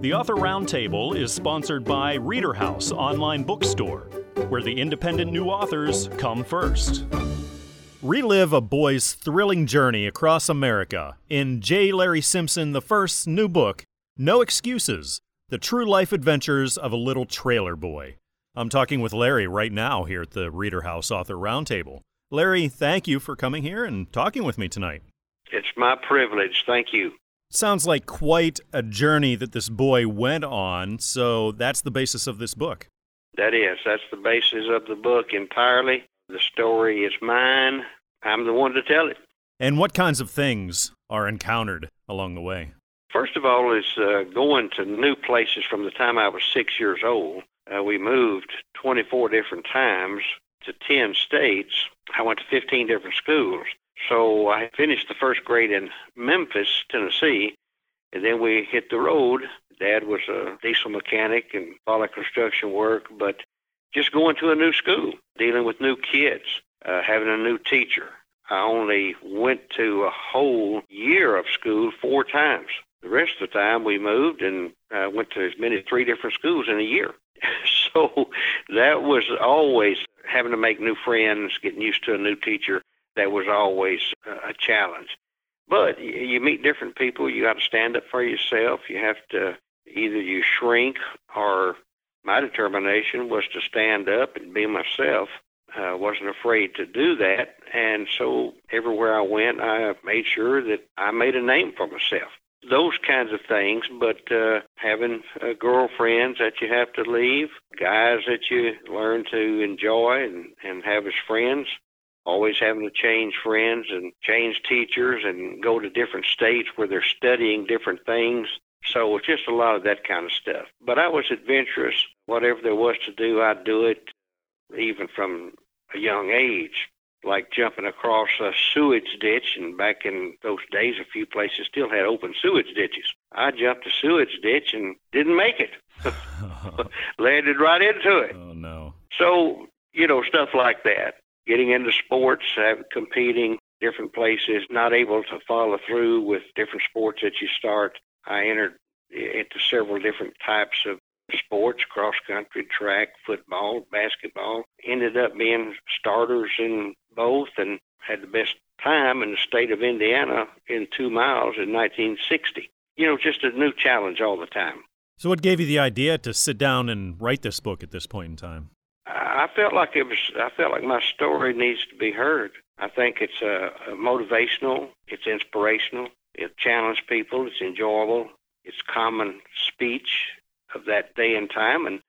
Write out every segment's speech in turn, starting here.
The Author Roundtable is sponsored by Reader House Online Bookstore, where the independent new authors come first. Relive a boy's thrilling journey across America in J. Larry Simpson I's new book, No Excuses The True Life Adventures of a Little Trailer Boy. I'm talking with Larry right now here at the Reader House Author Roundtable. Larry, thank you for coming here and talking with me tonight. It's my privilege. Thank you. Sounds like quite a journey that this boy went on, so that's the basis of this book. That is. That's the basis of the book entirely. The story is mine. I'm the one to tell it. And what kinds of things are encountered along the way? First of all, is uh, going to new places from the time I was six years old. Uh, we moved 24 different times to 10 states. I went to 15 different schools. So I finished the first grade in Memphis, Tennessee, and then we hit the road. Dad was a diesel mechanic and all that construction work, but just going to a new school, dealing with new kids, uh, having a new teacher. I only went to a whole year of school four times. The rest of the time we moved and uh, went to as many three different schools in a year. so that was always having to make new friends, getting used to a new teacher, that was always a challenge. But you meet different people. You got to stand up for yourself. You have to either you shrink or my determination was to stand up and be myself. I wasn't afraid to do that. And so everywhere I went, I made sure that I made a name for myself. Those kinds of things, but uh, having uh, girlfriends that you have to leave, guys that you learn to enjoy and, and have as friends, always having to change friends and change teachers and go to different states where they're studying different things. So it's just a lot of that kind of stuff. But I was adventurous. Whatever there was to do, I'd do it, even from a young age, like jumping across a sewage ditch. And back in those days, a few places still had open sewage ditches. I jumped a sewage ditch and didn't make it. Landed right into it. Oh, no. So, you know, stuff like that getting into sports, competing different places, not able to follow through with different sports that you start. I entered into several different types of sports, cross country, track, football, basketball. Ended up being starters in both and had the best time in the state of Indiana in two miles in 1960. You know, just a new challenge all the time. So, what gave you the idea to sit down and write this book at this point in time? I felt like it was. I felt like my story needs to be heard. I think it's uh, motivational. It's inspirational. It challenges people. It's enjoyable. It's common speech of that day and time, and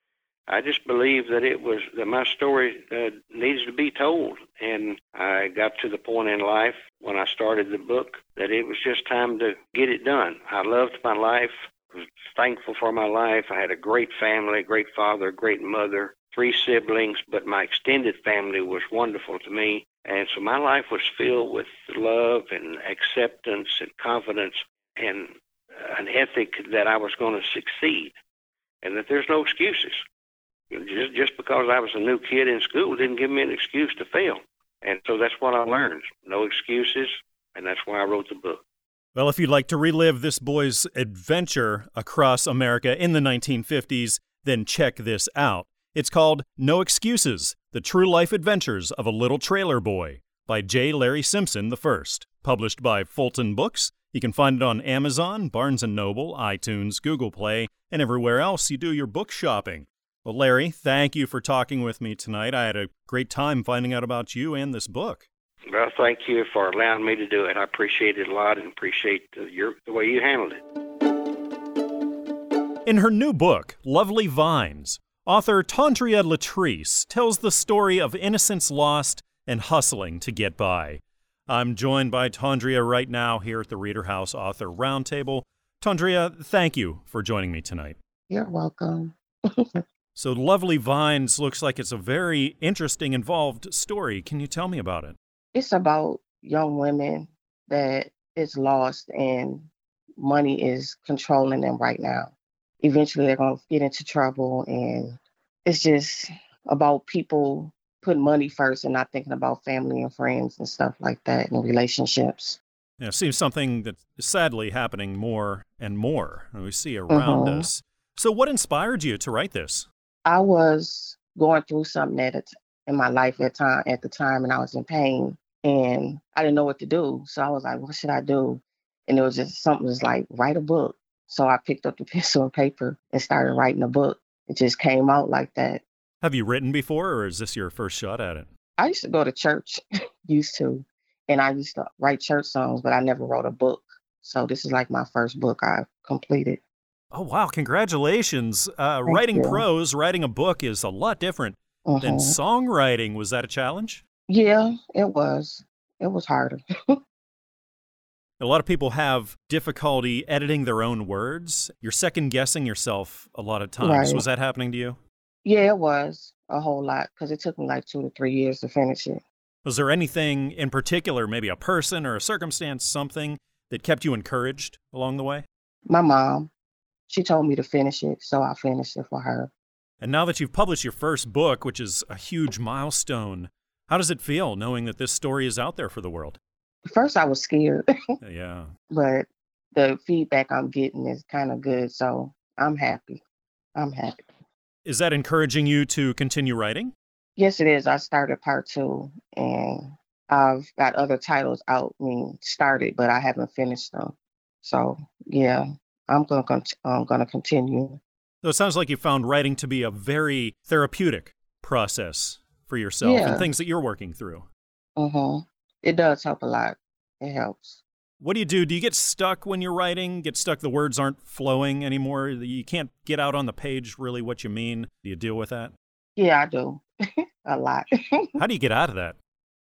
I just believe that it was that my story uh, needs to be told. And I got to the point in life when I started the book that it was just time to get it done. I loved my life. Was thankful for my life. I had a great family, a great father, a great mother, three siblings, but my extended family was wonderful to me. And so my life was filled with love and acceptance and confidence and uh, an ethic that I was going to succeed and that there's no excuses. Just, just because I was a new kid in school didn't give me an excuse to fail. And so that's what I learned. No excuses. And that's why I wrote the book. Well, if you'd like to relive this boy's adventure across America in the 1950s, then check this out. It's called No Excuses The True Life Adventures of a Little Trailer Boy by J. Larry Simpson I, published by Fulton Books. You can find it on Amazon, Barnes & Noble, iTunes, Google Play, and everywhere else you do your book shopping. Well, Larry, thank you for talking with me tonight. I had a great time finding out about you and this book. Well, thank you for allowing me to do it. I appreciate it a lot and appreciate your, the way you handled it. In her new book, Lovely Vines, Author Tondrea Latrice tells the story of innocence lost and hustling to get by. I'm joined by Tondrea right now here at the Reader House Author Roundtable. Tondrea, thank you for joining me tonight. You're welcome. So, Lovely Vines looks like it's a very interesting, involved story. Can you tell me about it? It's about young women that is lost and money is controlling them right now. Eventually, they're going to get into trouble, and it's just about people putting money first and not thinking about family and friends and stuff like that and relationships. Yeah, it seems something that's sadly happening more and more, and we see around Mhm. us. So, what inspired you to write this? I was going through something at in my life at time at the time, and I was in pain, and I didn't know what to do. So I was like, "What should I do?" And it was just something was like, "Write a book." So I picked up the pencil and paper and started writing a book. It just came out like that. Have you written before, or is this your first shot at it? I used to go to church, used to, and I used to write church songs, but I never wrote a book. So this is like my first book I've completed. Oh, wow. Congratulations. Uh, writing you. prose, writing a book is a lot different than Mhm. songwriting. Was that a challenge? Yeah, it was. It was harder. A lot of people have difficulty editing their own words. You're second guessing yourself a lot of times. Right. Was that happening to you? Yeah, it was a whole lot because it took me like two to three years to finish it. Was there anything in particular, maybe a person or a circumstance, something that kept you encouraged along the way? My mom, she told me to finish it, so I finished it for her. And now that you've published your first book, which is a huge milestone, how does it feel knowing that this story is out there for the world? First, I was scared, yeah. but the feedback I'm getting is kind of good, so I'm happy. I'm happy. Is that encouraging you to continue writing? Yes, it is. I started part two, and I've got other titles out, I mean, started, but I haven't finished them. So, yeah, I'm gonna cont- I'm gonna continue. So it sounds like you found writing to be a very therapeutic process for yourself and things that you're working through. hmm It does help a lot. It helps. What do you do? Do you get stuck when you're writing? Get stuck, the words aren't flowing anymore? You can't get out on the page really what you mean? Do you deal with that? Yeah, I do a lot. How do you get out of that?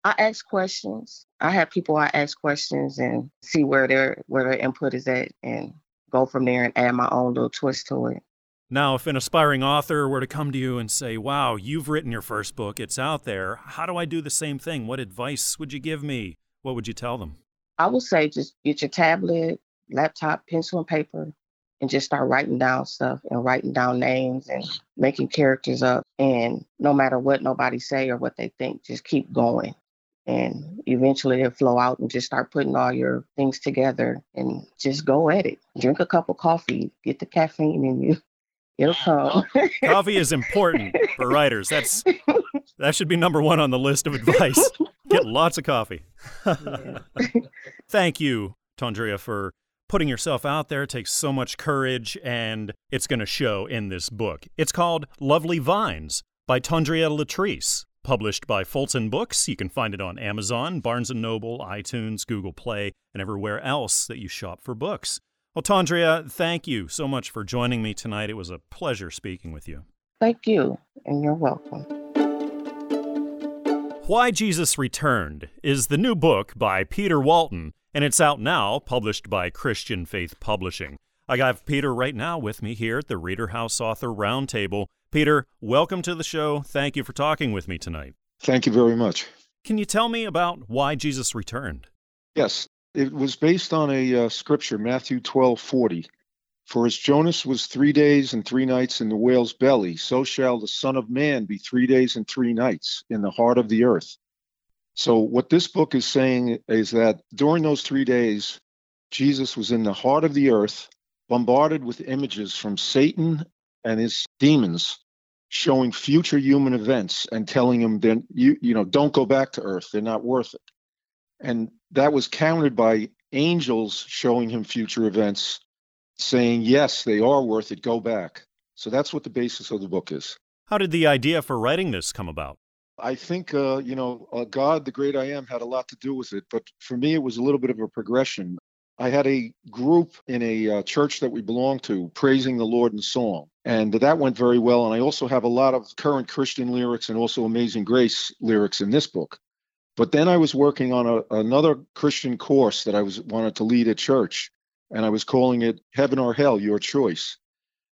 I ask questions. I have people I ask questions and see where their where their input is at, and go from there and add my own little twist to it. Now, if an aspiring author were to come to you and say, Wow, you've written your first book, it's out there, how do I do the same thing? What advice would you give me? What would you tell them? I would say just get your tablet, laptop, pencil, and paper, and just start writing down stuff and writing down names and making characters up. And no matter what nobody say or what they think, just keep going. And eventually it'll flow out and just start putting all your things together and just go at it. Drink a cup of coffee, get the caffeine in you. It'll. Coffee is important for writers. That's that should be number one on the list of advice. Get lots of coffee. Yeah. Thank you, Tondrea, for putting yourself out there. It takes so much courage, and it's going to show in this book. It's called Lovely Vines by Tondrea Latrice, published by Fulton Books. You can find it on Amazon, Barnes & Noble, iTunes, Google Play, and everywhere else that you shop for books. Well, Tondrea, thank you so much for joining me tonight. It was a pleasure speaking with you. Thank you, and you're welcome. Why Jesus Returned is the new book by Peter Walton, and it's out now, published by Christian Faith Publishing. I have Peter right now with me here at the Reader House Author Roundtable. Peter, welcome to the show. Thank you for talking with me tonight. Thank you very much. Can you tell me about why Jesus returned? Yes, it was based on a uh, scripture, Matthew twelve forty. For as Jonas was three days and three nights in the whale's belly, so shall the Son of Man be three days and three nights in the heart of the earth. So, what this book is saying is that during those three days, Jesus was in the heart of the earth, bombarded with images from Satan and his demons, showing future human events and telling him, then you you know, don't go back to earth; they're not worth it. And that was countered by angels showing him future events, saying, yes, they are worth it, go back. So that's what the basis of the book is. How did the idea for writing this come about? I think, uh, you know, uh, God, the great I am, had a lot to do with it. But for me, it was a little bit of a progression. I had a group in a uh, church that we belonged to praising the Lord in song. And that went very well. And I also have a lot of current Christian lyrics and also Amazing Grace lyrics in this book. But then I was working on a, another Christian course that I was wanted to lead at church, and I was calling it Heaven or Hell, Your Choice.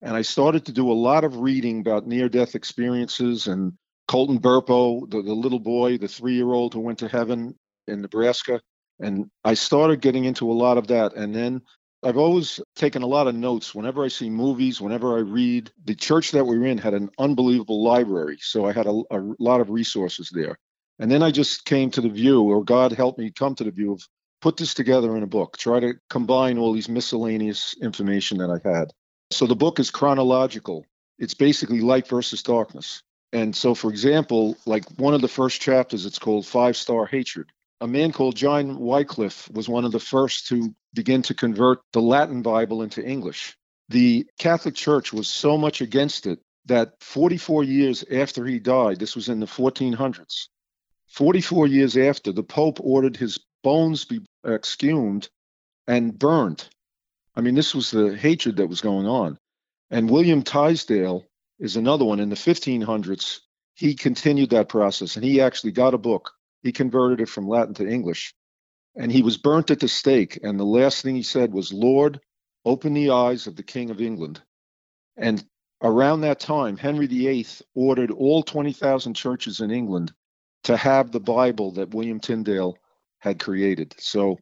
And I started to do a lot of reading about near death experiences and Colton Burpo, the, the little boy, the three year old who went to heaven in Nebraska. And I started getting into a lot of that. And then I've always taken a lot of notes whenever I see movies, whenever I read. The church that we were in had an unbelievable library. So I had a, a lot of resources there. And then I just came to the view, or God helped me come to the view of put this together in a book, try to combine all these miscellaneous information that I had. So the book is chronological. It's basically light versus darkness. And so, for example, like one of the first chapters, it's called Five Star Hatred. A man called John Wycliffe was one of the first to begin to convert the Latin Bible into English. The Catholic Church was so much against it that 44 years after he died, this was in the 1400s, 44 years after, the Pope ordered his bones be exhumed and burned. I mean, this was the hatred that was going on. And William Tyndale is another one. In the 1500s, he continued that process and he actually got a book. He converted it from Latin to English. And he was burnt at the stake. And the last thing he said was, Lord, open the eyes of the King of England. And around that time, Henry VIII ordered all 20,000 churches in England to have the Bible that William Tyndale had created. So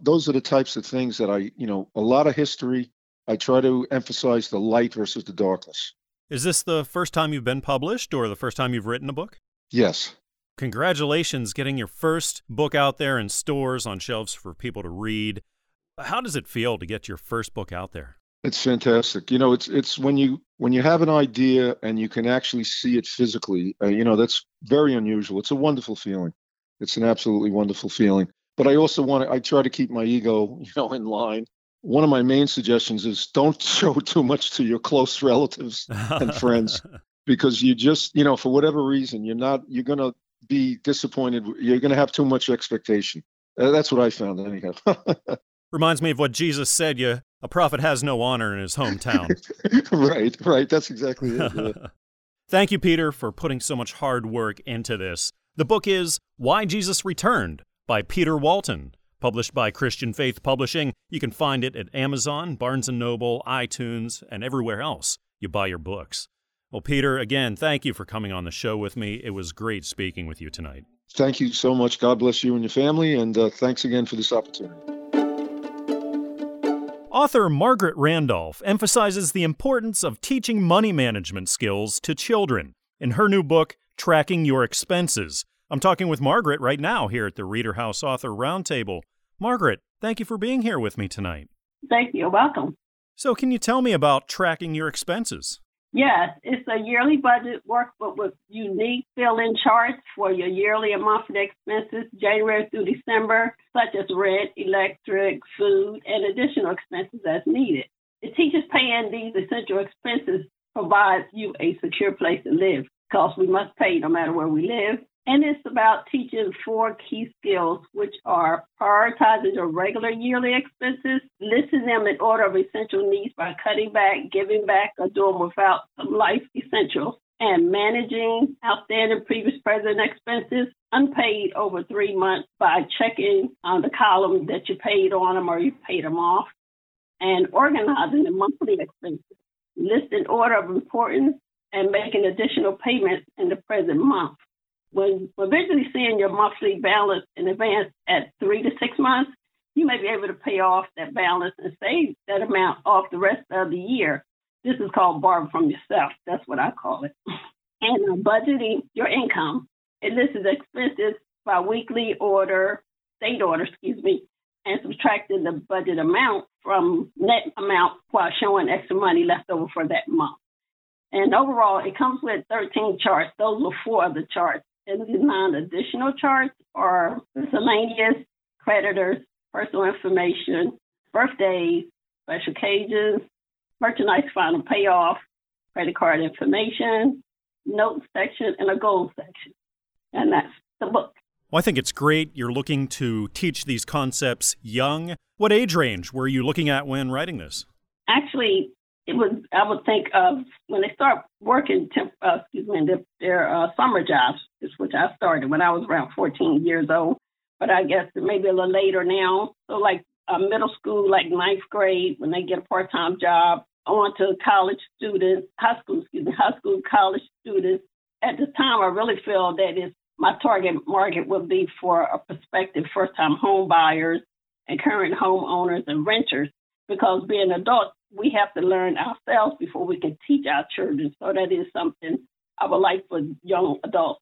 those are the types of things that I, you know, a lot of history. I try to emphasize the light versus the darkness. Is this the first time you've been published or the first time you've written a book? Yes. Congratulations getting your first book out there in stores on shelves for people to read. How does it feel to get your first book out there? It's fantastic. You know, it's it's when you when you have an idea and you can actually see it physically. Uh, you know, that's very unusual. It's a wonderful feeling. It's an absolutely wonderful feeling. But I also want to. I try to keep my ego, you know, in line. One of my main suggestions is don't show too much to your close relatives and friends because you just, you know, for whatever reason, you're not. You're gonna be disappointed. You're gonna have too much expectation. Uh, that's what I found anyhow. Reminds me of what Jesus said. You a prophet has no honor in his hometown. right, right. That's exactly it. Yeah. Thank you, Peter, for putting so much hard work into this. The book is Why Jesus Returned by Peter Walton, published by Christian Faith Publishing. You can find it at Amazon, Barnes & Noble, iTunes, and everywhere else you buy your books. Well, Peter, again, thank you for coming on the show with me. It was great speaking with you tonight. Thank you so much. God bless you and your family, and uh, thanks again for this opportunity. Author Margaret Randolph emphasizes the importance of teaching money management skills to children in her new book, Tracking Your Expenses. I'm talking with Margaret right now here at the Reader House Author Roundtable. Margaret, thank you for being here with me tonight. Thank you. Welcome. So, can you tell me about tracking your expenses? Yes, it's a yearly budget workbook with unique fill-in charts for your yearly and monthly expenses, January through December, such as rent, electric, food, and additional expenses as needed. It teaches paying these essential expenses provides you a secure place to live because we must pay no matter where we live. And it's about teaching four key skills, which are prioritizing your regular yearly expenses, listing them in order of essential needs by cutting back, giving back, or doing without some life essentials, and managing outstanding previous present expenses unpaid over three months by checking on the column that you paid on them or you paid them off, and organizing the monthly expenses, listing order of importance, and making additional payments in the present month when we're visually seeing your monthly balance in advance at three to six months, you may be able to pay off that balance and save that amount off the rest of the year. This is called borrow from yourself. That's what I call it. And uh, budgeting your income. And It lists expenses by weekly order, state order, excuse me, and subtracting the budget amount from net amount while showing extra money left over for that month. And overall, it comes with 13 charts. Those are four of the charts and these non additional charts are miscellaneous, creditors, personal information, birthdays, special occasions, merchandise final payoff, credit card information, notes section, and a goals section. And that's the book. Well, I think it's great. You're looking to teach these concepts young. What age range were you looking at when writing this? Actually, it was I would think of when they start working temp, uh, excuse me their, their uh, summer jobs, which I started when I was around 14 years old. But I guess maybe a little later now. So like uh, middle school, like ninth grade, when they get a part-time job, on to college students, high school, excuse me, high school, college students. At the time, I really feel that it's my target market would be for a prospective first-time home buyers and current homeowners and renters because being adults, we have to learn ourselves before we can teach our children. So that is something I would like for young adults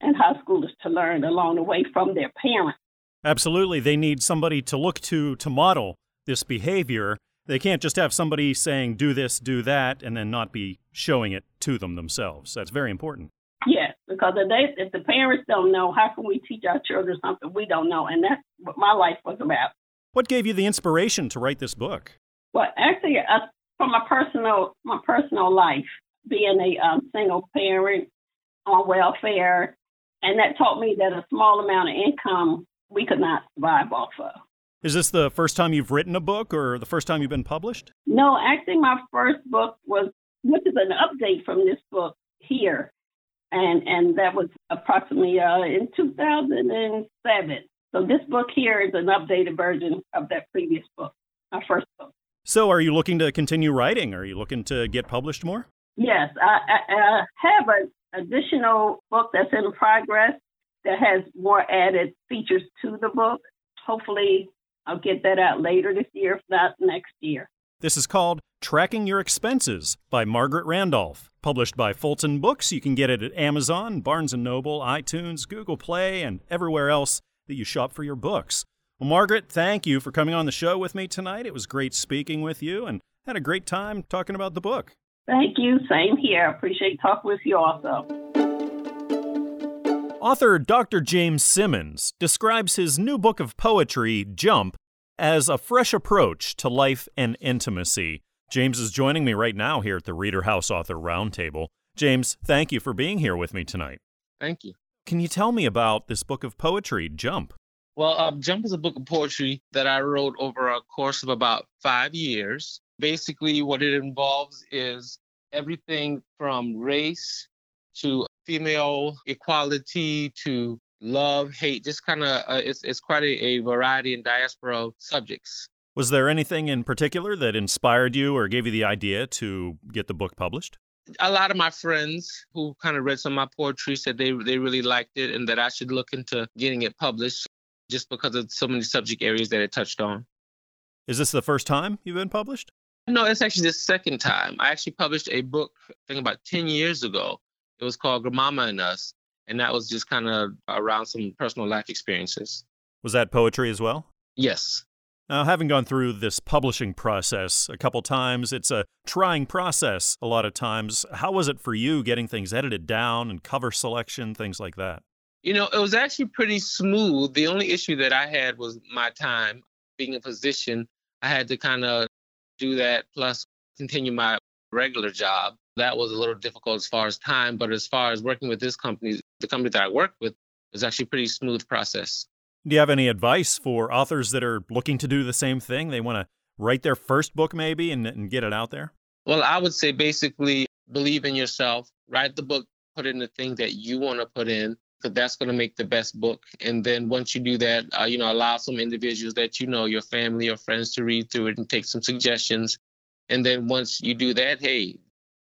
and high schoolers to learn along the way from their parents. Absolutely. They need somebody to look to to model this behavior. They can't just have somebody saying, do this, do that, and then not be showing it to them themselves. That's very important. Yes, because if, they, if the parents don't know, how can we teach our children something we don't know? And that's what my life was about. What gave you the inspiration to write this book? Well, actually, uh, from my personal my personal life, being a um, single parent on welfare, and that taught me that a small amount of income we could not survive off of. Is this the first time you've written a book, or the first time you've been published? No, actually, my first book was, which is an update from this book here, and and that was approximately uh, in 2007. So this book here is an updated version of that previous book, my first book. So, are you looking to continue writing? Are you looking to get published more? Yes, I, I, I have an additional book that's in progress that has more added features to the book. Hopefully, I'll get that out later this year, if not next year. This is called Tracking Your Expenses by Margaret Randolph, published by Fulton Books. You can get it at Amazon, Barnes & Noble, iTunes, Google Play, and everywhere else that you shop for your books. Well, Margaret, thank you for coming on the show with me tonight. It was great speaking with you and had a great time talking about the book. Thank you. Same here. Appreciate talking with you also. Author Dr. James Simmons describes his new book of poetry, Jump, as a fresh approach to life and intimacy. James is joining me right now here at the Reader House Author Roundtable. James, thank you for being here with me tonight. Thank you. Can you tell me about this book of poetry, Jump? Well, uh, Jump is a book of poetry that I wrote over a course of about five years. Basically, what it involves is everything from race to female equality to love, hate, just kind of, uh, it's, it's quite a, a variety and diaspora of subjects. Was there anything in particular that inspired you or gave you the idea to get the book published? a lot of my friends who kind of read some of my poetry said they they really liked it and that I should look into getting it published just because of so many subject areas that it touched on. Is this the first time you've been published? No, it's actually the second time. I actually published a book, I think about 10 years ago. It was called Grandmama and Us, and that was just kind of around some personal life experiences. Was that poetry as well? Yes. Now, having gone through this publishing process a couple times, it's a trying process a lot of times. How was it for you getting things edited down and cover selection, things like that? You know, it was actually pretty smooth. The only issue that I had was my time. Being a physician, I had to kind of do that plus continue my regular job. That was a little difficult as far as time, but as far as working with this company, the company that I worked with, was actually a pretty smooth process. Do you have any advice for authors that are looking to do the same thing? They want to write their first book maybe and, and get it out there? Well, I would say basically believe in yourself, write the book, put in the thing that you want to put in, because that's going to make the best book. And then once you do that, uh, you know, allow some individuals that you know, your family or friends, to read through it and take some suggestions. And then once you do that, hey,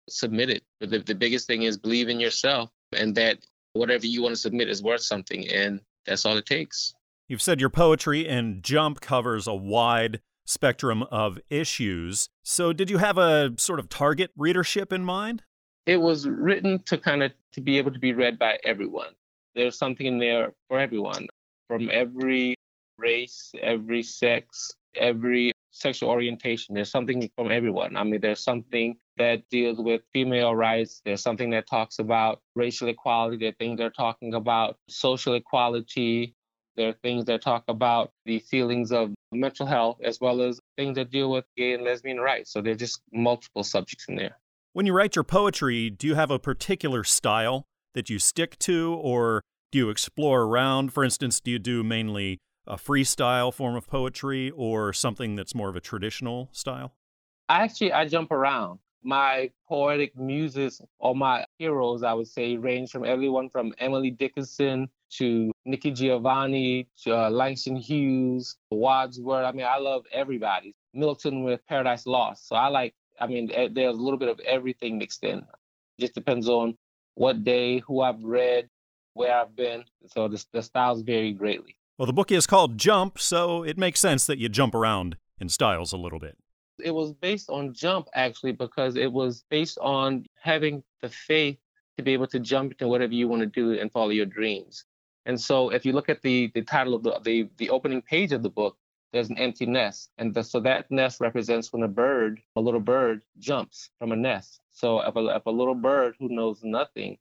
submit it. But the, the biggest thing is believe in yourself and that whatever you want to submit is worth something. And that's all it takes. You've said your poetry and Jump covers a wide spectrum of issues. So did you have a sort of target readership in mind? It was written to kind of to be able to be read by everyone. There's something in there for everyone, from every race, every sex, every sexual orientation. There's something from everyone. I mean, there's something that deals with female rights. There's something that talks about racial equality. There are things that are talking about social equality. There are things that talk about the feelings of mental health, as well as things that deal with gay and lesbian rights. So there's just multiple subjects in there. When you write your poetry, do you have a particular style that you stick to, or do you explore around? For instance, do you do mainly a freestyle form of poetry or something that's more of a traditional style? I actually, I jump around. My poetic muses or my heroes, I would say, range from everyone from Emily Dickinson to Nikki Giovanni to uh, Langston Hughes, Wadsworth. I mean, I love everybody. Milton with Paradise Lost. So I like I mean, eh, there's a little bit of everything mixed in. Just depends on what day, who I've read, where I've been. So the, the styles vary greatly. Well, the book is called Jump, so it makes sense that you jump around in styles a little bit. It was based on Jump, actually, because it was based on having the faith to be able to jump into whatever you want to do and follow your dreams. And so if you look at the, the title of the, the, the opening page of the book, there's an empty nest. And the, so that nest represents when a bird, a little bird, jumps from a nest. So if a, if a little bird who knows nothing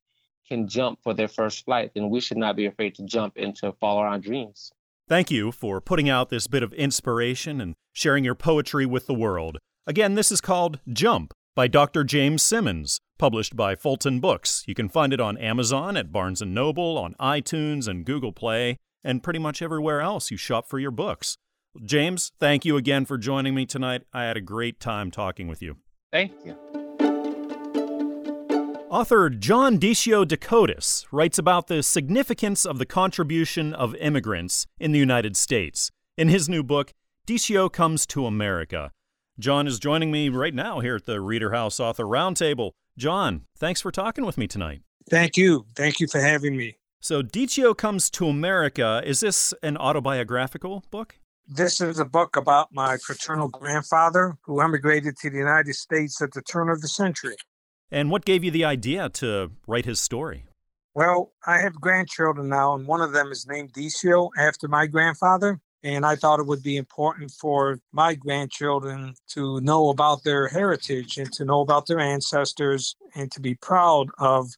can jump for their first flight, then we should not be afraid to jump into follow our dreams. Thank you for putting out this bit of inspiration and sharing your poetry with the world. Again, this is called Jump by Dr. James Simmons, published by Fulton Books. You can find it on Amazon, at Barnes & Noble, on iTunes and Google Play, and pretty much everywhere else you shop for your books. James, thank you again for joining me tonight. I had a great time talking with you. Thank you. Author John Decio Dakotas writes about the significance of the contribution of immigrants in the United States. In his new book, Decio Comes to America. John is joining me right now here at the Reader House Author Roundtable. John, thanks for talking with me tonight. Thank you. Thank you for having me. So, Decio Comes to America, is this an autobiographical book? This is a book about my paternal grandfather who emigrated to the United States at the turn of the century. And what gave you the idea to write his story? Well, I have grandchildren now, and one of them is named Decio after my grandfather. And I thought it would be important for my grandchildren to know about their heritage and to know about their ancestors and to be proud of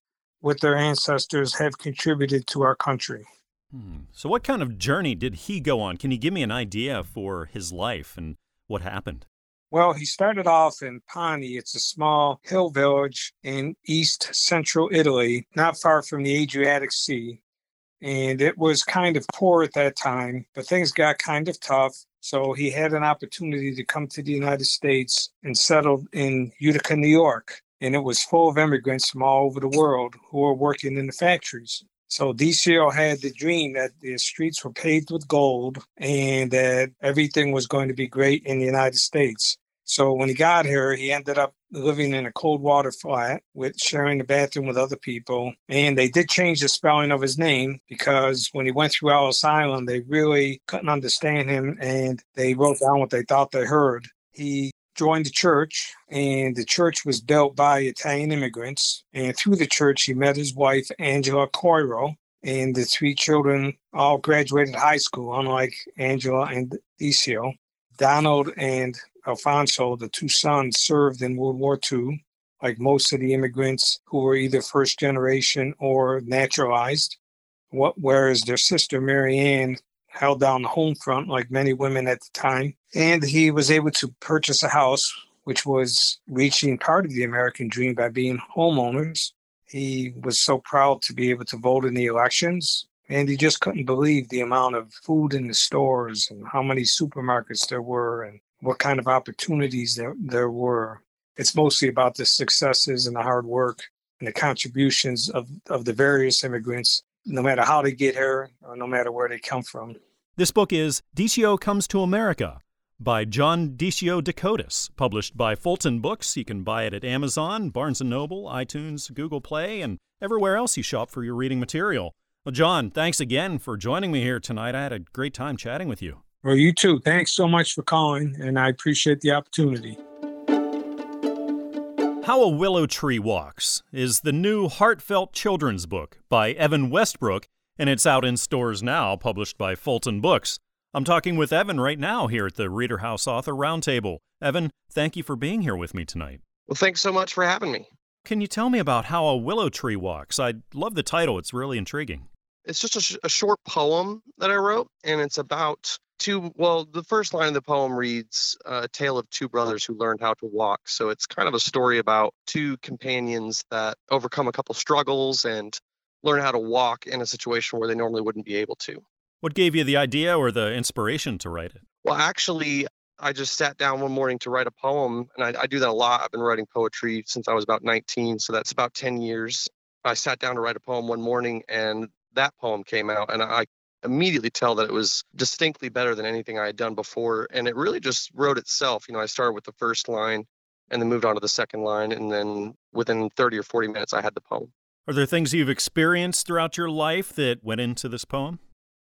what their ancestors have contributed to our country. Hmm. So, what kind of journey did he go on? Can you give me an idea for his life and what happened? Well, he started off in Pani. It's a small hill village in east central Italy, not far from the Adriatic Sea. And it was kind of poor at that time, but things got kind of tough. So he had an opportunity to come to the United States and settled in Utica, New York. And it was full of immigrants from all over the world who were working in the factories. So Decio had the dream that the streets were paved with gold and that everything was going to be great in the United States. So when he got here, he ended up living in a cold water flat with sharing the bathroom with other people. And they did change the spelling of his name because when he went through Ellis Island, they really couldn't understand him and they wrote down what they thought they heard. He joined the church and the church was built by Italian immigrants. And through the church, he met his wife, Angela Coiro. And the three children all graduated high school, unlike Angela and Decio. Donald and Alfonso, the two sons, served in World War II, like most of the immigrants who were either first generation or naturalized. What, whereas their sister Marianne held down the home front, like many women at the time. And he was able to purchase a house, which was reaching part of the American dream by being homeowners. He was so proud to be able to vote in the elections. And he just couldn't believe the amount of food in the stores and how many supermarkets there were and what kind of opportunities there, there were. It's mostly about the successes and the hard work and the contributions of, of the various immigrants, no matter how they get here or no matter where they come from. This book is Decio Comes to America by John Decio Dakotas, published by Fulton Books. You can buy it at Amazon, Barnes & Noble, iTunes, Google Play, and everywhere else you shop for your reading material. Well, John, thanks again for joining me here tonight. I had a great time chatting with you. Well, you too. Thanks so much for calling, and I appreciate the opportunity. How a Willow Tree Walks is the new heartfelt children's book by Evan Westbrook, and it's out in stores now, published by Fulton Books. I'm talking with Evan right now here at the Reader House Author Roundtable. Evan, thank you for being here with me tonight. Well, thanks so much for having me. Can you tell me about How a Willow Tree Walks? I love the title, it's really intriguing. It's just a, sh- a short poem that I wrote, and it's about two well the first line of the poem reads uh, a tale of two brothers who learned how to walk. So it's kind of a story about two companions that overcome a couple struggles and learn how to walk in a situation where they normally wouldn't be able to. What gave you the idea or the inspiration to write it? Well actually i just sat down one morning to write a poem and I, I do that a lot. I've been writing poetry since i was about 19 so that's about 10 years. I sat down to write a poem one morning and that poem came out and I immediately tell that it was distinctly better than anything I had done before. And it really just wrote itself. You know, I started with the first line and then moved on to the second line. And then within 30 or 40 minutes, I had the poem. Are there things you've experienced throughout your life that went into this poem?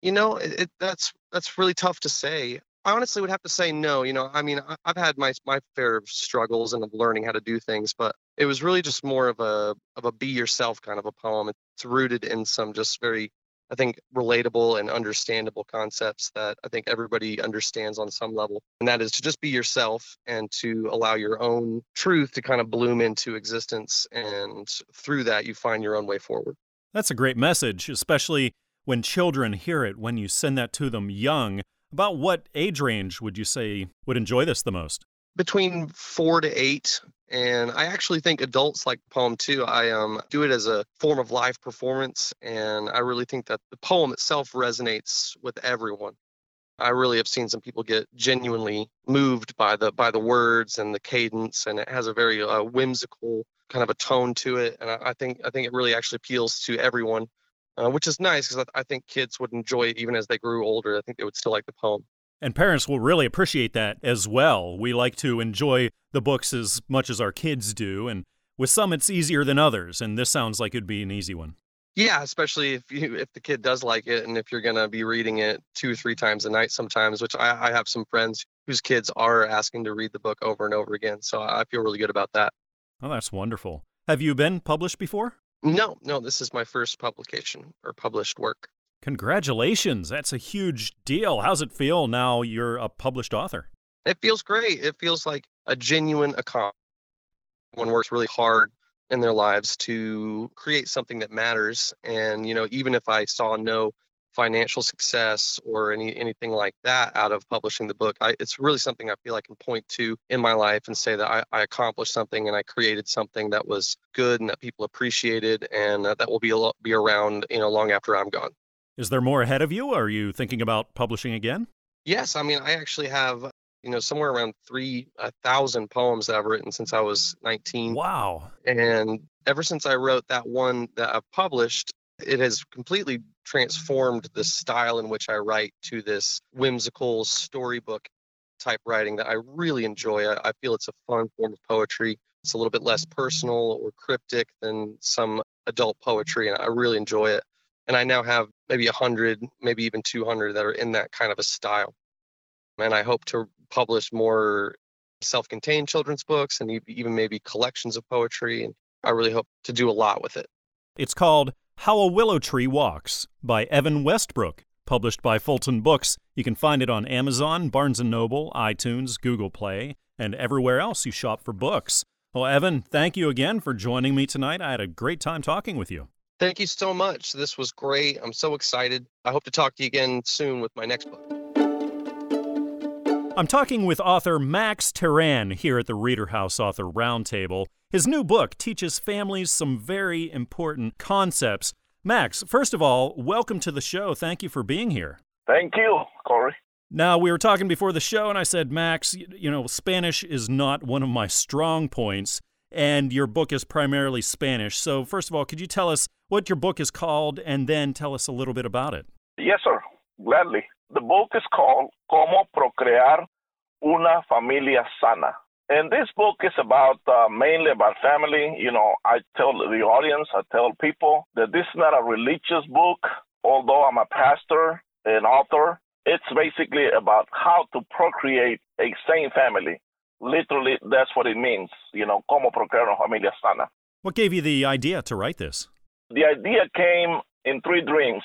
You know, it, it, that's that's really tough to say. I honestly would have to say no. You know, I mean, I, have had my my fair of struggles and of learning how to do things, but it was really just more of a of a be yourself kind of a poem. It's rooted in some just very I think, relatable and understandable concepts that I think everybody understands on some level. And that is to just be yourself and to allow your own truth to kind of bloom into existence. And through that, you find your own way forward. That's a great message, especially when children hear it, when you send that to them young. About what age range would you say would enjoy this the most? Between four to eight and I actually think adults like the poem too. I um, do it as a form of live performance, and I really think that the poem itself resonates with everyone. I really have seen some people get genuinely moved by the by the words and the cadence, and it has a very uh, whimsical kind of a tone to it. And I, I, think I think it really actually appeals to everyone, uh, which is nice because I, I think kids would enjoy it even as they grew older. I think they would still like the poem. And parents will really appreciate that as well. We like to enjoy the books as much as our kids do, and with some it's easier than others, and this sounds like it'd be an easy one. Yeah, especially if you if the kid does like it and if you're gonna be reading it two or three times a night sometimes, which I, I have some friends whose kids are asking to read the book over and over again. So I feel really good about that. Oh, that's wonderful. Have you been published before? No, no, this is my first publication or published work. Congratulations. That's a huge deal. How's it feel now you're a published author? It feels great. It feels like a genuine accomplishment. One works really hard in their lives to create something that matters. And, you know, even if I saw no financial success or any anything like that out of publishing the book, I, it's really something I feel I can point to in my life and say that I, I accomplished something and I created something that was good and that people appreciated and that will be a, be around, you know, long after I'm gone. Is there more ahead of you? Are you thinking about publishing again? Yes, I mean, I actually have, you know, somewhere around three thousand poems that I've written since I was 19. Wow! And ever since I wrote that one that I've published, it has completely transformed the style in which I write to this whimsical storybook type writing that I really enjoy. I, I feel it's a fun form of poetry. It's a little bit less personal or cryptic than some adult poetry, and I really enjoy it and I now have maybe 100, maybe even 200 that are in that kind of a style. And I hope to publish more self-contained children's books and even maybe collections of poetry. And I really hope to do a lot with it. It's called How a Willow Tree Walks by Evan Westbrook, published by Fulton Books. You can find it on Amazon, Barnes & Noble, iTunes, Google Play, and everywhere else you shop for books. Well, Evan, thank you again for joining me tonight. I had a great time talking with you. Thank you so much. This was great. I'm so excited. I hope to talk to you again soon with my next book. I'm talking with author Max Teran here at the Reader House Author Roundtable. His new book teaches families some very important concepts. Max, first of all, welcome to the show. Thank you for being here. Thank you, Corey. Now, we were talking before the show, and I said, Max, you know, Spanish is not one of my strong points, and your book is primarily Spanish. So, first of all, could you tell us what your book is called and then tell us a little bit about it. Yes, sir. Gladly. The book is called Cómo Procrear una Familia Sana. And this book is about uh, mainly about family. You know, I tell the audience, I tell people that this is not a religious book, although I'm a pastor and author. It's basically about how to procreate a sane family. Literally, that's what it means. You know, cómo procrear una familia sana. What gave you the idea to write this? The idea came in three dreams.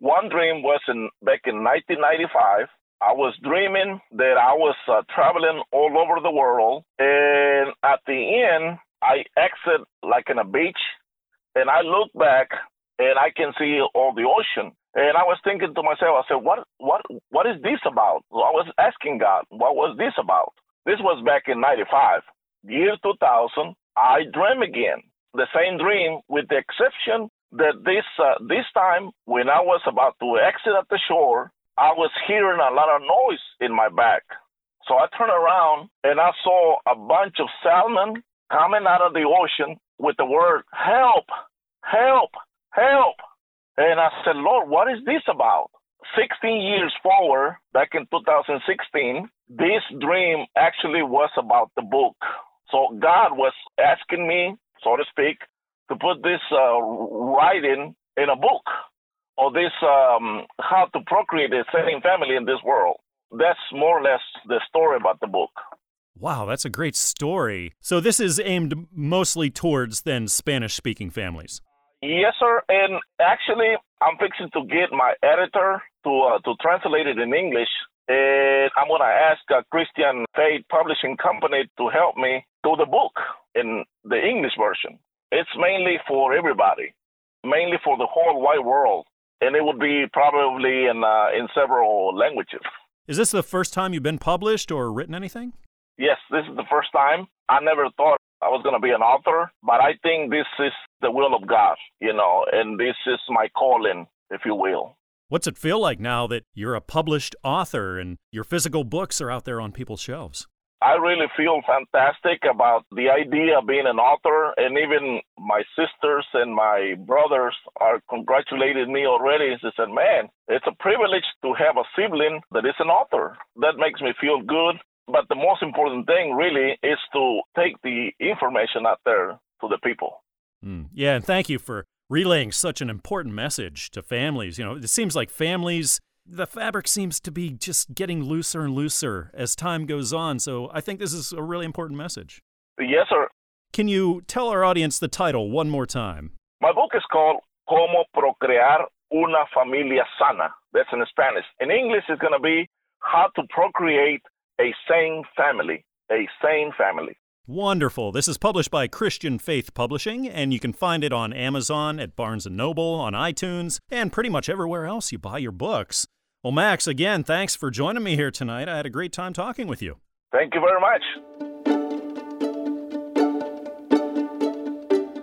One dream was in back in 1995. I was dreaming that I was uh, traveling all over the world, and at the end, I exit like in a beach, and I look back and I can see all the ocean. And I was thinking to myself, I said, what, what, what is this about? So I was asking God, what was this about? This was back in 95. Year 2000, I dream again the same dream, with the exception that this uh, this time when I was about to exit at the shore, I was hearing a lot of noise in my back. So I turned around and I saw a bunch of salmon coming out of the ocean with the word help, help, help. And I said, Lord, what is this about? 16 years forward, back in 2016, this dream actually was about the book. So God was asking me, so to speak, to put this uh, writing in a book or this um, how to procreate a same family in this world. That's more or less the story about the book. Wow, that's a great story. So this is aimed mostly towards then Spanish speaking families. Yes, sir. And actually, I'm fixing to get my editor to uh, to translate it in English. And I'm gonna ask a Christian Faith Publishing Company to help me do the book in the English version. It's mainly for everybody, mainly for the whole wide world, and it would be probably in uh, in several languages. Is this the first time you've been published or written anything? Yes, this is the first time. I never thought I was going to be an author, but I think this is the will of God, you know, and this is my calling, if you will. What's it feel like now that you're a published author and your physical books are out there on people's shelves? I really feel fantastic about the idea of being an author, and even my sisters and my brothers are congratulating me already. They said, Man, it's a privilege to have a sibling that is an author. That makes me feel good. But the most important thing really is to take the information out there to the people. Mm. Yeah, and thank you for relaying such an important message to families. You know, it seems like families, the fabric seems to be just getting looser and looser as time goes on. So I think this is a really important message. Yes, sir. Can you tell our audience the title one more time? My book is called Cómo Procrear una Familia Sana. That's in Spanish. In English, it's going to be How to Procreate a sane family, a sane family. Wonderful. This is published by Christian Faith Publishing, and you can find it on Amazon, at Barnes & Noble, on iTunes, and pretty much everywhere else you buy your books. Well, Max, again, thanks for joining me here tonight. I had a great time talking with you. Thank you very much.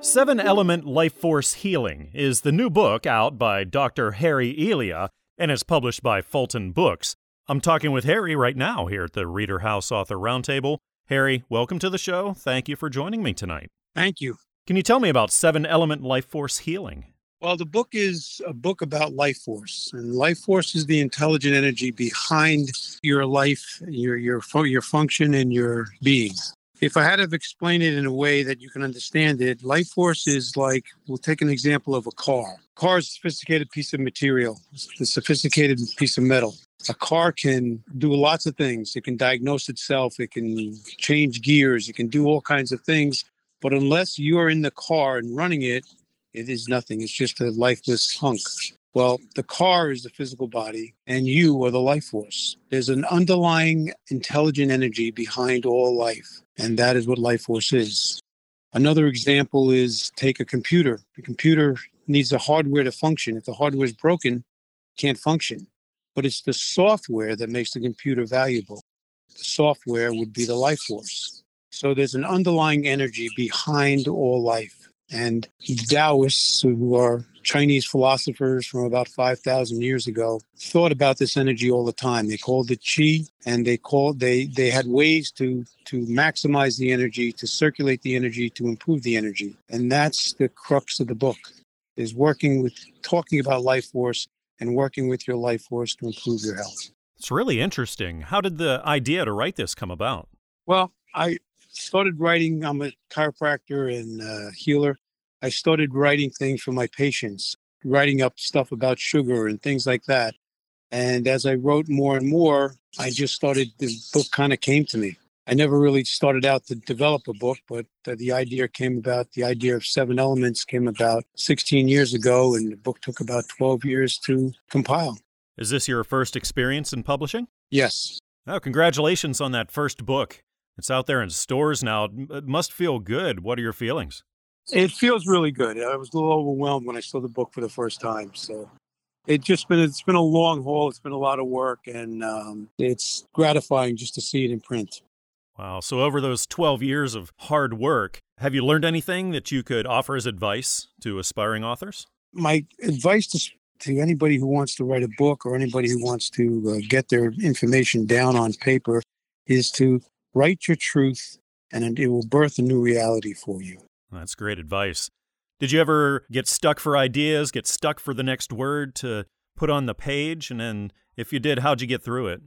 Seven Element Life Force Healing is the new book out by Dr. Harry Elia and is published by Fulton Books. I'm talking with Harry right now here at the Reader House Author Roundtable. Harry, welcome to the show. Thank you for joining me tonight. Thank you. Can you tell me about Seven Element Life Force Healing? Well, the book is a book about life force, and life force is the intelligent energy behind your life, your your your function, and your being. If I had to explain it in a way that you can understand it, life force is like we'll take an example of a car. A car is a sophisticated piece of material, a sophisticated piece of metal a car can do lots of things. It can diagnose itself, it can change gears, it can do all kinds of things. But unless you're in the car and running it, it is nothing. It's just a lifeless hunk. Well, the car is the physical body, and you are the life force. There's an underlying intelligent energy behind all life, and that is what life force is. Another example is take a computer. The computer needs the hardware to function. If the hardware is broken, it can't function but it's the software that makes the computer valuable. The software would be the life force. So there's an underlying energy behind all life. And Taoists, who are Chinese philosophers from about 5,000 years ago, thought about this energy all the time. They called it chi, and they called they they had ways to to maximize the energy, to circulate the energy, to improve the energy. And that's the crux of the book is working with talking about life force and working with your life force to improve your health. It's really interesting. How did the idea to write this come about? Well, I started writing. I'm a chiropractor and uh, healer. I started writing things for my patients, writing up stuff about sugar and things like that. And as I wrote more and more, I just started, the book kind of came to me. I never really started out to develop a book, but uh, the idea came about. The idea of seven elements came about 16 years ago, and the book took about 12 years to compile. Is this your first experience in publishing? Yes. Oh, congratulations on that first book. It's out there in stores now. It must feel good. What are your feelings? It feels really good. I was a little overwhelmed when I saw the book for the first time. So it just been it's been a long haul. It's been a lot of work, and um, it's gratifying just to see it in print. Wow. So, over those 12 years of hard work, have you learned anything that you could offer as advice to aspiring authors? My advice to, to anybody who wants to write a book or anybody who wants to uh, get their information down on paper is to write your truth and it will birth a new reality for you. That's great advice. Did you ever get stuck for ideas, get stuck for the next word to put on the page? And then, if you did, how'd you get through it?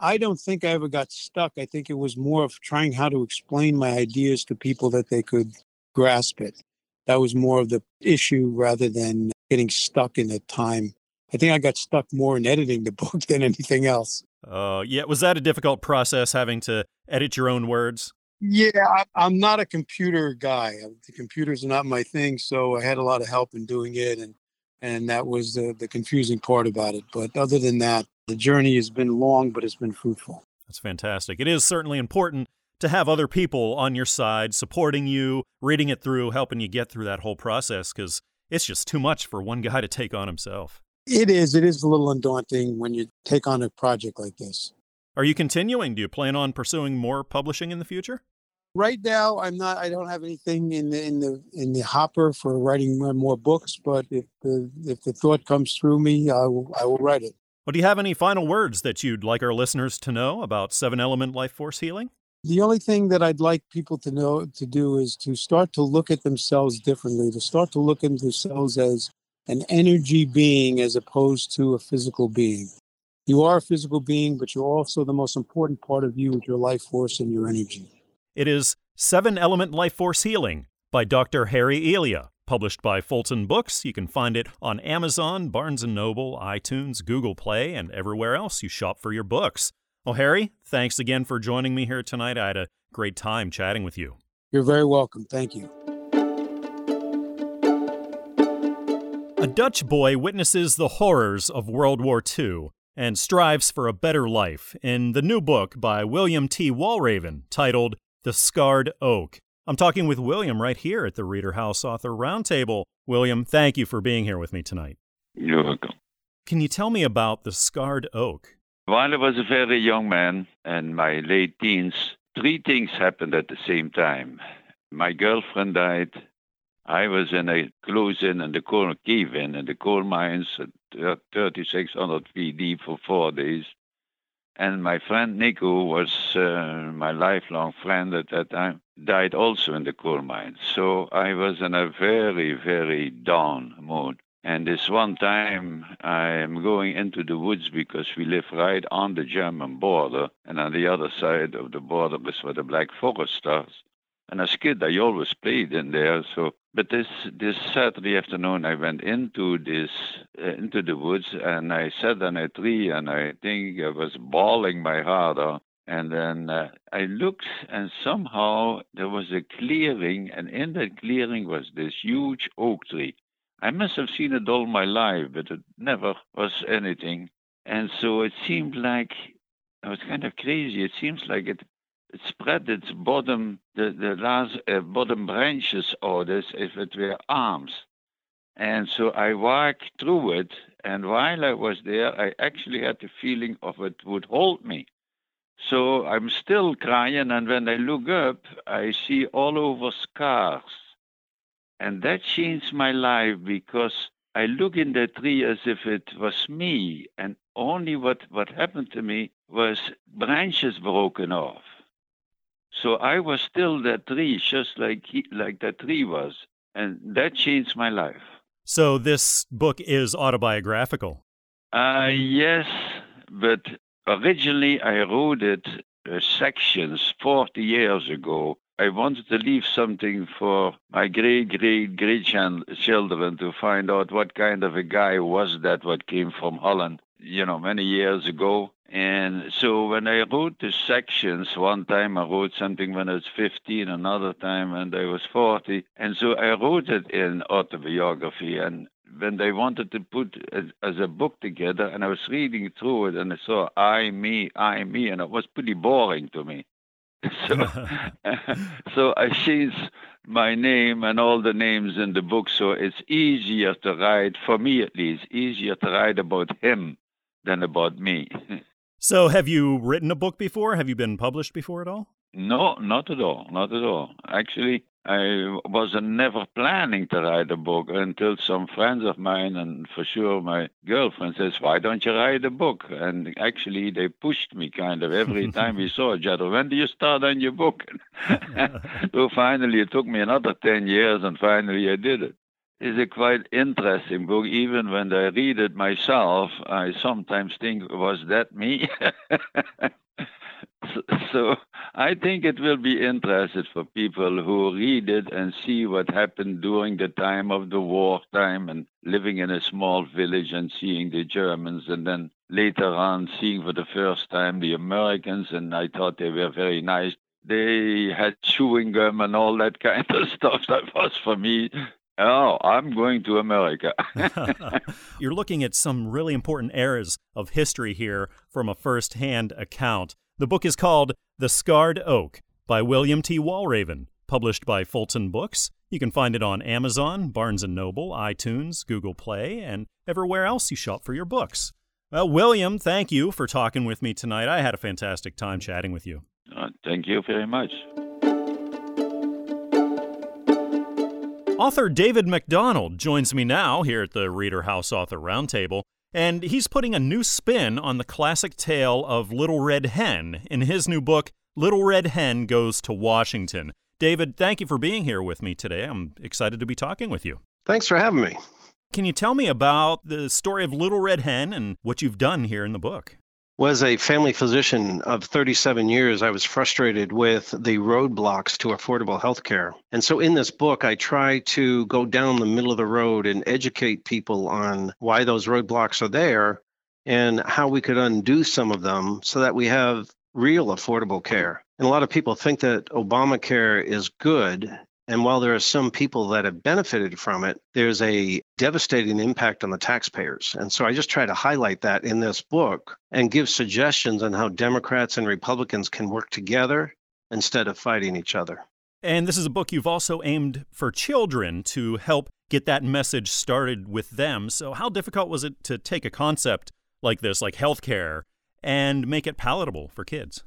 I don't think I ever got stuck. I think it was more of trying how to explain my ideas to people that they could grasp it. That was more of the issue rather than getting stuck in a time. I think I got stuck more in editing the book than anything else. Uh, yeah, was that a difficult process having to edit your own words? Yeah, I, I'm not a computer guy. The computers are not my thing, so I had a lot of help in doing it, and and that was the the confusing part about it. But other than that, the journey has been long, but it's been fruitful. That's fantastic. It is certainly important to have other people on your side, supporting you, reading it through, helping you get through that whole process, because it's just too much for one guy to take on himself. It is. It is a little undaunting when you take on a project like this. Are you continuing? Do you plan on pursuing more publishing in the future? Right now, I'm not. I don't have anything in the in the in the hopper for writing more books. But if the if the thought comes through me, I will I will write it. Well, do you have any final words that you'd like our listeners to know about seven element life force healing? The only thing that I'd like people to know to do is to start to look at themselves differently. To start to look at themselves as an energy being as opposed to a physical being. You are a physical being, but you're also the most important part of you with your life force and your energy. It is Seven Element Life Force Healing by Dr. Harry Elia, published by Fulton Books. You can find it on Amazon, Barnes & Noble, iTunes, Google Play, and everywhere else you shop for your books. Well, Harry, thanks again for joining me here tonight. I had a great time chatting with you. You're very welcome. Thank you. A Dutch boy witnesses the horrors of World War II and strives for a better life in the new book by William T. Walraven titled The Scarred Oak. I'm talking with William right here at the Reader House Author Roundtable. William, thank you for being here with me tonight. You're welcome. Can you tell me about The Scarred Oak? While I was a very young man in my late teens, three things happened at the same time. My girlfriend died, I was in a close in in the coal cave in in the coal mines at 3600 feet deep for four days. And my friend Nico was uh, my lifelong friend at that time, died also in the coal mines. So I was in a very, very down mood. And this one time, I am going into the woods because we live right on the German border, and on the other side of the border is where the Black Forest starts. And as kid, I always played in there. So, but this this Saturday afternoon, I went into this uh, into the woods and I sat on a tree and I think I was bawling my heart out. And then uh, I looked, and somehow there was a clearing, and in that clearing was this huge oak tree. I must have seen it all my life, but it never was anything. And so it seemed like I was kind of crazy. It seems like it it spread its bottom, the, the last uh, bottom branches or this if it were arms. And so I walked through it, and while I was there, I actually had the feeling of it would hold me. So I'm still crying, and when I look up, I see all over scars. And that changed my life because I look in the tree as if it was me, and only what, what happened to me was branches broken off. So I was still that tree, just like he, like that tree was, and that changed my life. So this book is autobiographical. Uh, yes, but originally I wrote it uh, sections 40 years ago. I wanted to leave something for my great great great children to find out what kind of a guy was that what came from Holland, you know, many years ago. And so when I wrote the sections, one time I wrote something when I was 15, another time when I was 40. And so I wrote it in autobiography. And when they wanted to put it as a book together, and I was reading through it, and I saw I, me, I, me, and it was pretty boring to me. so, so I changed my name and all the names in the book, so it's easier to write, for me at least, easier to write about him than about me. So, have you written a book before? Have you been published before at all? No, not at all. Not at all. Actually, I was never planning to write a book until some friends of mine, and for sure my girlfriend, says, "Why don't you write a book?" And actually, they pushed me kind of every time we saw each other. When do you start on your book? so finally, it took me another ten years, and finally, I did it. Is a quite interesting book. Even when I read it myself, I sometimes think, was that me? so I think it will be interesting for people who read it and see what happened during the time of the wartime and living in a small village and seeing the Germans and then later on seeing for the first time the Americans and I thought they were very nice. They had chewing gum and all that kind of stuff. That was for me Oh, I'm going to America. You're looking at some really important eras of history here from a first hand account. The book is called The Scarred Oak by William T. Walraven, published by Fulton Books. You can find it on Amazon, Barnes & Noble, iTunes, Google Play, and everywhere else you shop for your books. Well, William, thank you for talking with me tonight. I had a fantastic time chatting with you. Uh, thank you very much. Author David MacDonald joins me now here at the Reader House Author Roundtable, and he's putting a new spin on the classic tale of Little Red Hen in his new book, Little Red Hen Goes to Washington. David, thank you for being here with me today. I'm excited to be talking with you. Thanks for having me. Can you tell me about the story of Little Red Hen and what you've done here in the book? Was a family physician of 37 years, I was frustrated with the roadblocks to affordable health care. And so in this book, I try to go down the middle of the road and educate people on why those roadblocks are there and how we could undo some of them so that we have real affordable care. And a lot of people think that Obamacare is good and while there are some people that have benefited from it, there's a devastating impact on the taxpayers. And so I just try to highlight that in this book and give suggestions on how Democrats and Republicans can work together instead of fighting each other. And this is a book you've also aimed for children to help get that message started with them. So, how difficult was it to take a concept like this, like healthcare, and make it palatable for kids?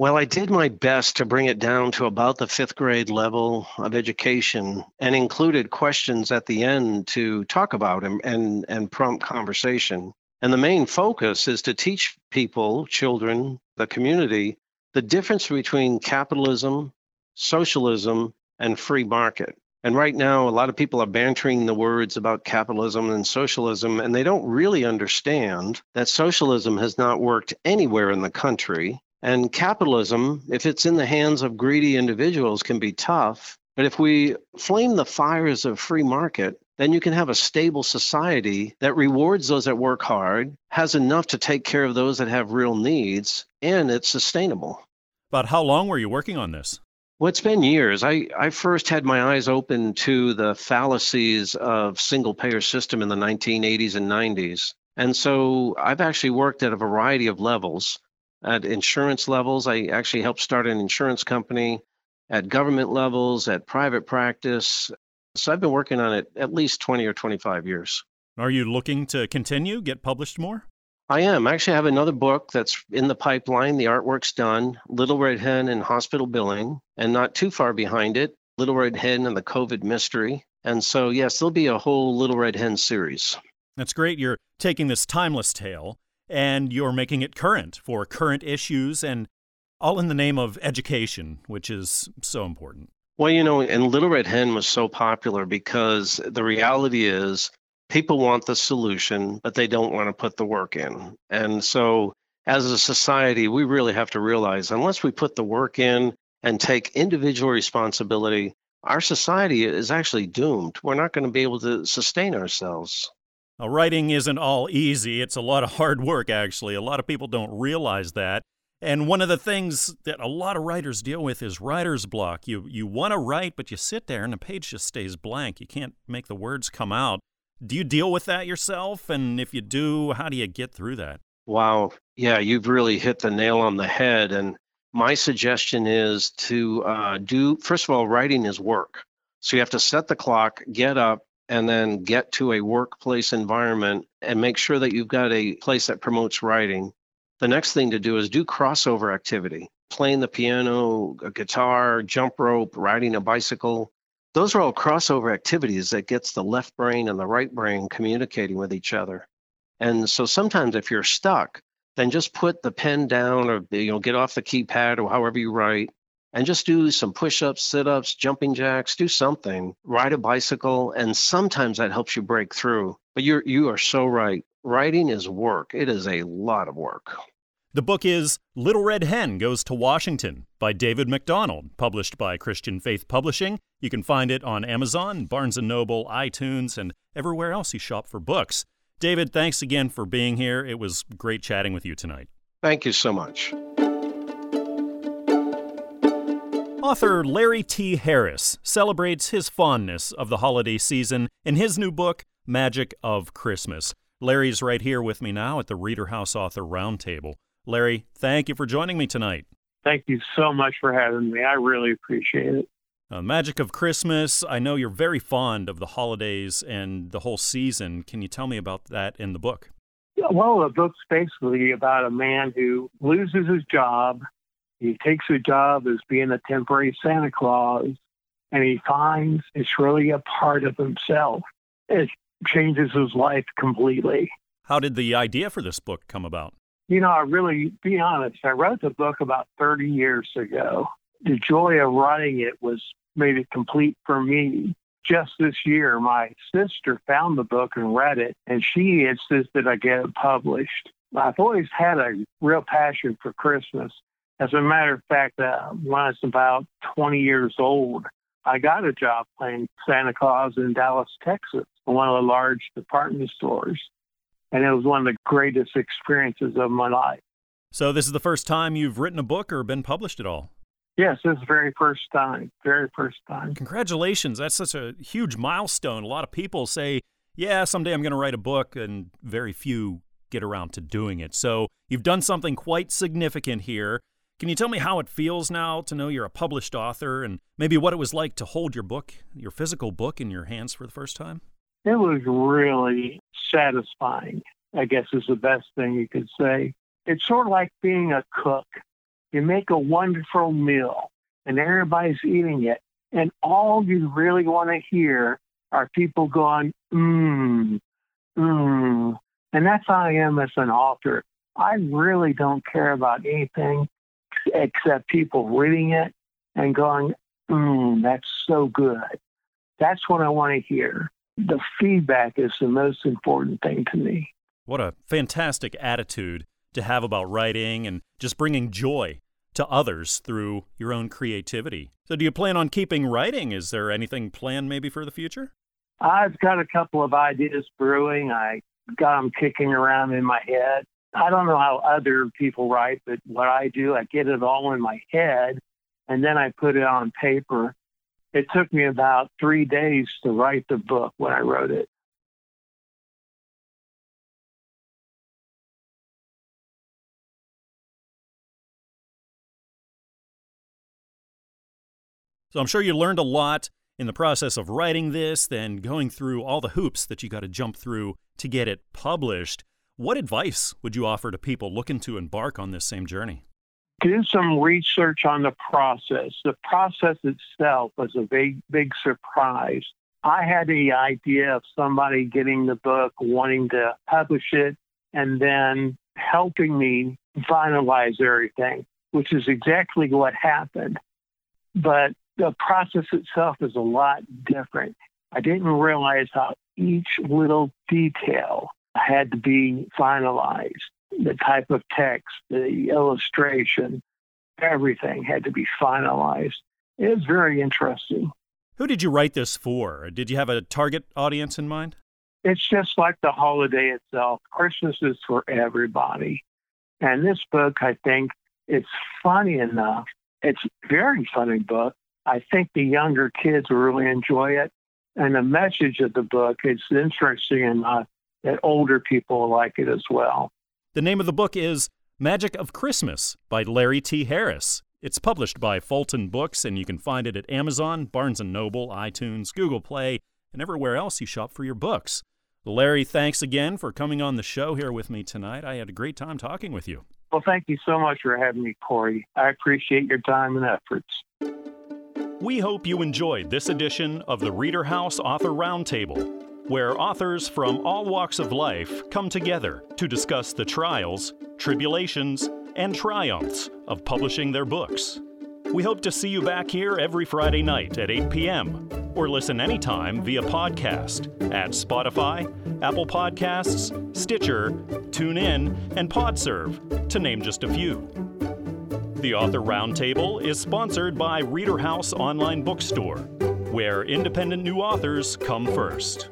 Well, I did my best to bring it down to about the fifth grade level of education and included questions at the end to talk about and, and, and prompt conversation. And the main focus is to teach people, children, the community, the difference between capitalism, socialism, and free market. And right now, a lot of people are bantering the words about capitalism and socialism, and they don't really understand that socialism has not worked anywhere in the country and capitalism, if it's in the hands of greedy individuals, can be tough. But if we flame the fires of free market, then you can have a stable society that rewards those that work hard, has enough to take care of those that have real needs, and it's sustainable. But how long were you working on this? Well, it's been years. I, I first had my eyes open to the fallacies of single payer system in the 1980s and 90s. And so I've actually worked at a variety of levels at insurance levels. I actually helped start an insurance company at government levels, at private practice. So I've been working on it at least 20 or 25 years. Are you looking to continue, get published more? I am. I actually have another book that's in the pipeline. The artwork's done Little Red Hen and Hospital Billing, and not too far behind it, Little Red Hen and the COVID Mystery. And so, yes, there'll be a whole Little Red Hen series. That's great. You're taking this timeless tale and you're making it current for current issues and all in the name of education, which is so important. Well, you know, and Little Red Hen was so popular because the reality is people want the solution, but they don't want to put the work in. And so, as a society, we really have to realize unless we put the work in and take individual responsibility, our society is actually doomed. We're not going to be able to sustain ourselves. Now, writing isn't all easy. It's a lot of hard work, actually. A lot of people don't realize that. And one of the things that a lot of writers deal with is writer's block. You, you want to write, but you sit there and the page just stays blank. You can't make the words come out. Do you deal with that yourself? And if you do, how do you get through that? Wow. Yeah, you've really hit the nail on the head. And my suggestion is to uh, do, first of all, writing is work. So you have to set the clock, get up, and then get to a workplace environment and make sure that you've got a place that promotes writing. The next thing to do is do crossover activity, playing the piano, a guitar, jump rope, riding a bicycle. Those are all crossover activities that gets the left brain and the right brain communicating with each other. And so sometimes if you're stuck, then just put the pen down or you know get off the keypad or however you write and just do some push ups, sit ups, jumping jacks, do something, ride a bicycle, and sometimes that helps you break through. But you're, you are so right. Writing is work, it is a lot of work. The book is Little Red Hen Goes to Washington by David MacDonald, published by Christian Faith Publishing. You can find it on Amazon, Barnes & Noble, iTunes, and everywhere else you shop for books. David, thanks again for being here. It was great chatting with you tonight. Thank you so much. Author Larry T. Harris celebrates his fondness of the holiday season in his new book, Magic of Christmas. Larry's right here with me now at the Reader House Author Roundtable. Larry, thank you for joining me tonight. Thank you so much for having me. I really appreciate it. Uh, Magic of Christmas, I know you're very fond of the holidays and the whole season. Can you tell me about that in the book? Well, the book's basically about a man who loses his job he takes a job as being a temporary Santa Claus, and he finds it's really a part of himself. It changes his life completely. How did the idea for this book come about? You know, I really, be honest, I wrote the book about 30 years ago. The joy of writing it was made it complete for me. Just this year, my sister found the book and read it, and she insisted I get it published. I've always had a real passion for Christmas, as a matter of fact, uh, when I was about 20 years old, I got a job playing Santa Claus in Dallas, Texas, in one of the large department stores. And it was one of the greatest experiences of my life. So, this is the first time you've written a book or been published at all? Yes, this is the very first time. Very first time. Congratulations. That's such a huge milestone. A lot of people say, yeah, someday I'm going to write a book, and very few get around to doing it. So, you've done something quite significant here. Can you tell me how it feels now to know you're a published author and maybe what it was like to hold your book, your physical book, in your hands for the first time? It was really satisfying, I guess is the best thing you could say. It's sort of like being a cook. You make a wonderful meal and everybody's eating it. And all you really want to hear are people going, mmm, mmm. And that's how I am as an author. I really don't care about anything except people reading it and going, mm, that's so good. That's what I want to hear. The feedback is the most important thing to me. What a fantastic attitude to have about writing and just bringing joy to others through your own creativity. So, do you plan on keeping writing? Is there anything planned maybe for the future? I've got a couple of ideas brewing. I got them kicking around in my head. I don't know how other people write, but what I do, I get it all in my head and then I put it on paper. It took me about three days to write the book when I wrote it. So I'm sure you learned a lot in the process of writing this, then going through all the hoops that you got to jump through to get it published. What advice would you offer to people looking to embark on this same journey? Do some research on the process. The process itself was a big, big surprise. I had the idea of somebody getting the book, wanting to publish it, and then helping me finalize everything, which is exactly what happened. But the process itself is a lot different. I didn't realize how each little detail had to be finalized. The type of text, the illustration, everything had to be finalized. It was very interesting. Who did you write this for? Did you have a target audience in mind? It's just like the holiday itself. Christmas is for everybody. And this book, I think, it's funny enough. It's a very funny book. I think the younger kids will really enjoy it. And the message of the book is interesting enough that older people like it as well. The name of the book is Magic of Christmas by Larry T. Harris. It's published by Fulton Books, and you can find it at Amazon, Barnes & Noble, iTunes, Google Play, and everywhere else you shop for your books. Larry, thanks again for coming on the show here with me tonight. I had a great time talking with you. Well, thank you so much for having me, Corey. I appreciate your time and efforts. We hope you enjoyed this edition of the Reader House Author Roundtable where authors from all walks of life come together to discuss the trials, tribulations, and triumphs of publishing their books. We hope to see you back here every Friday night at 8 p.m. or listen anytime via podcast at Spotify, Apple Podcasts, Stitcher, TuneIn, and PodServe, to name just a few. The Author Roundtable is sponsored by Reader House Online Bookstore, where independent new authors come first.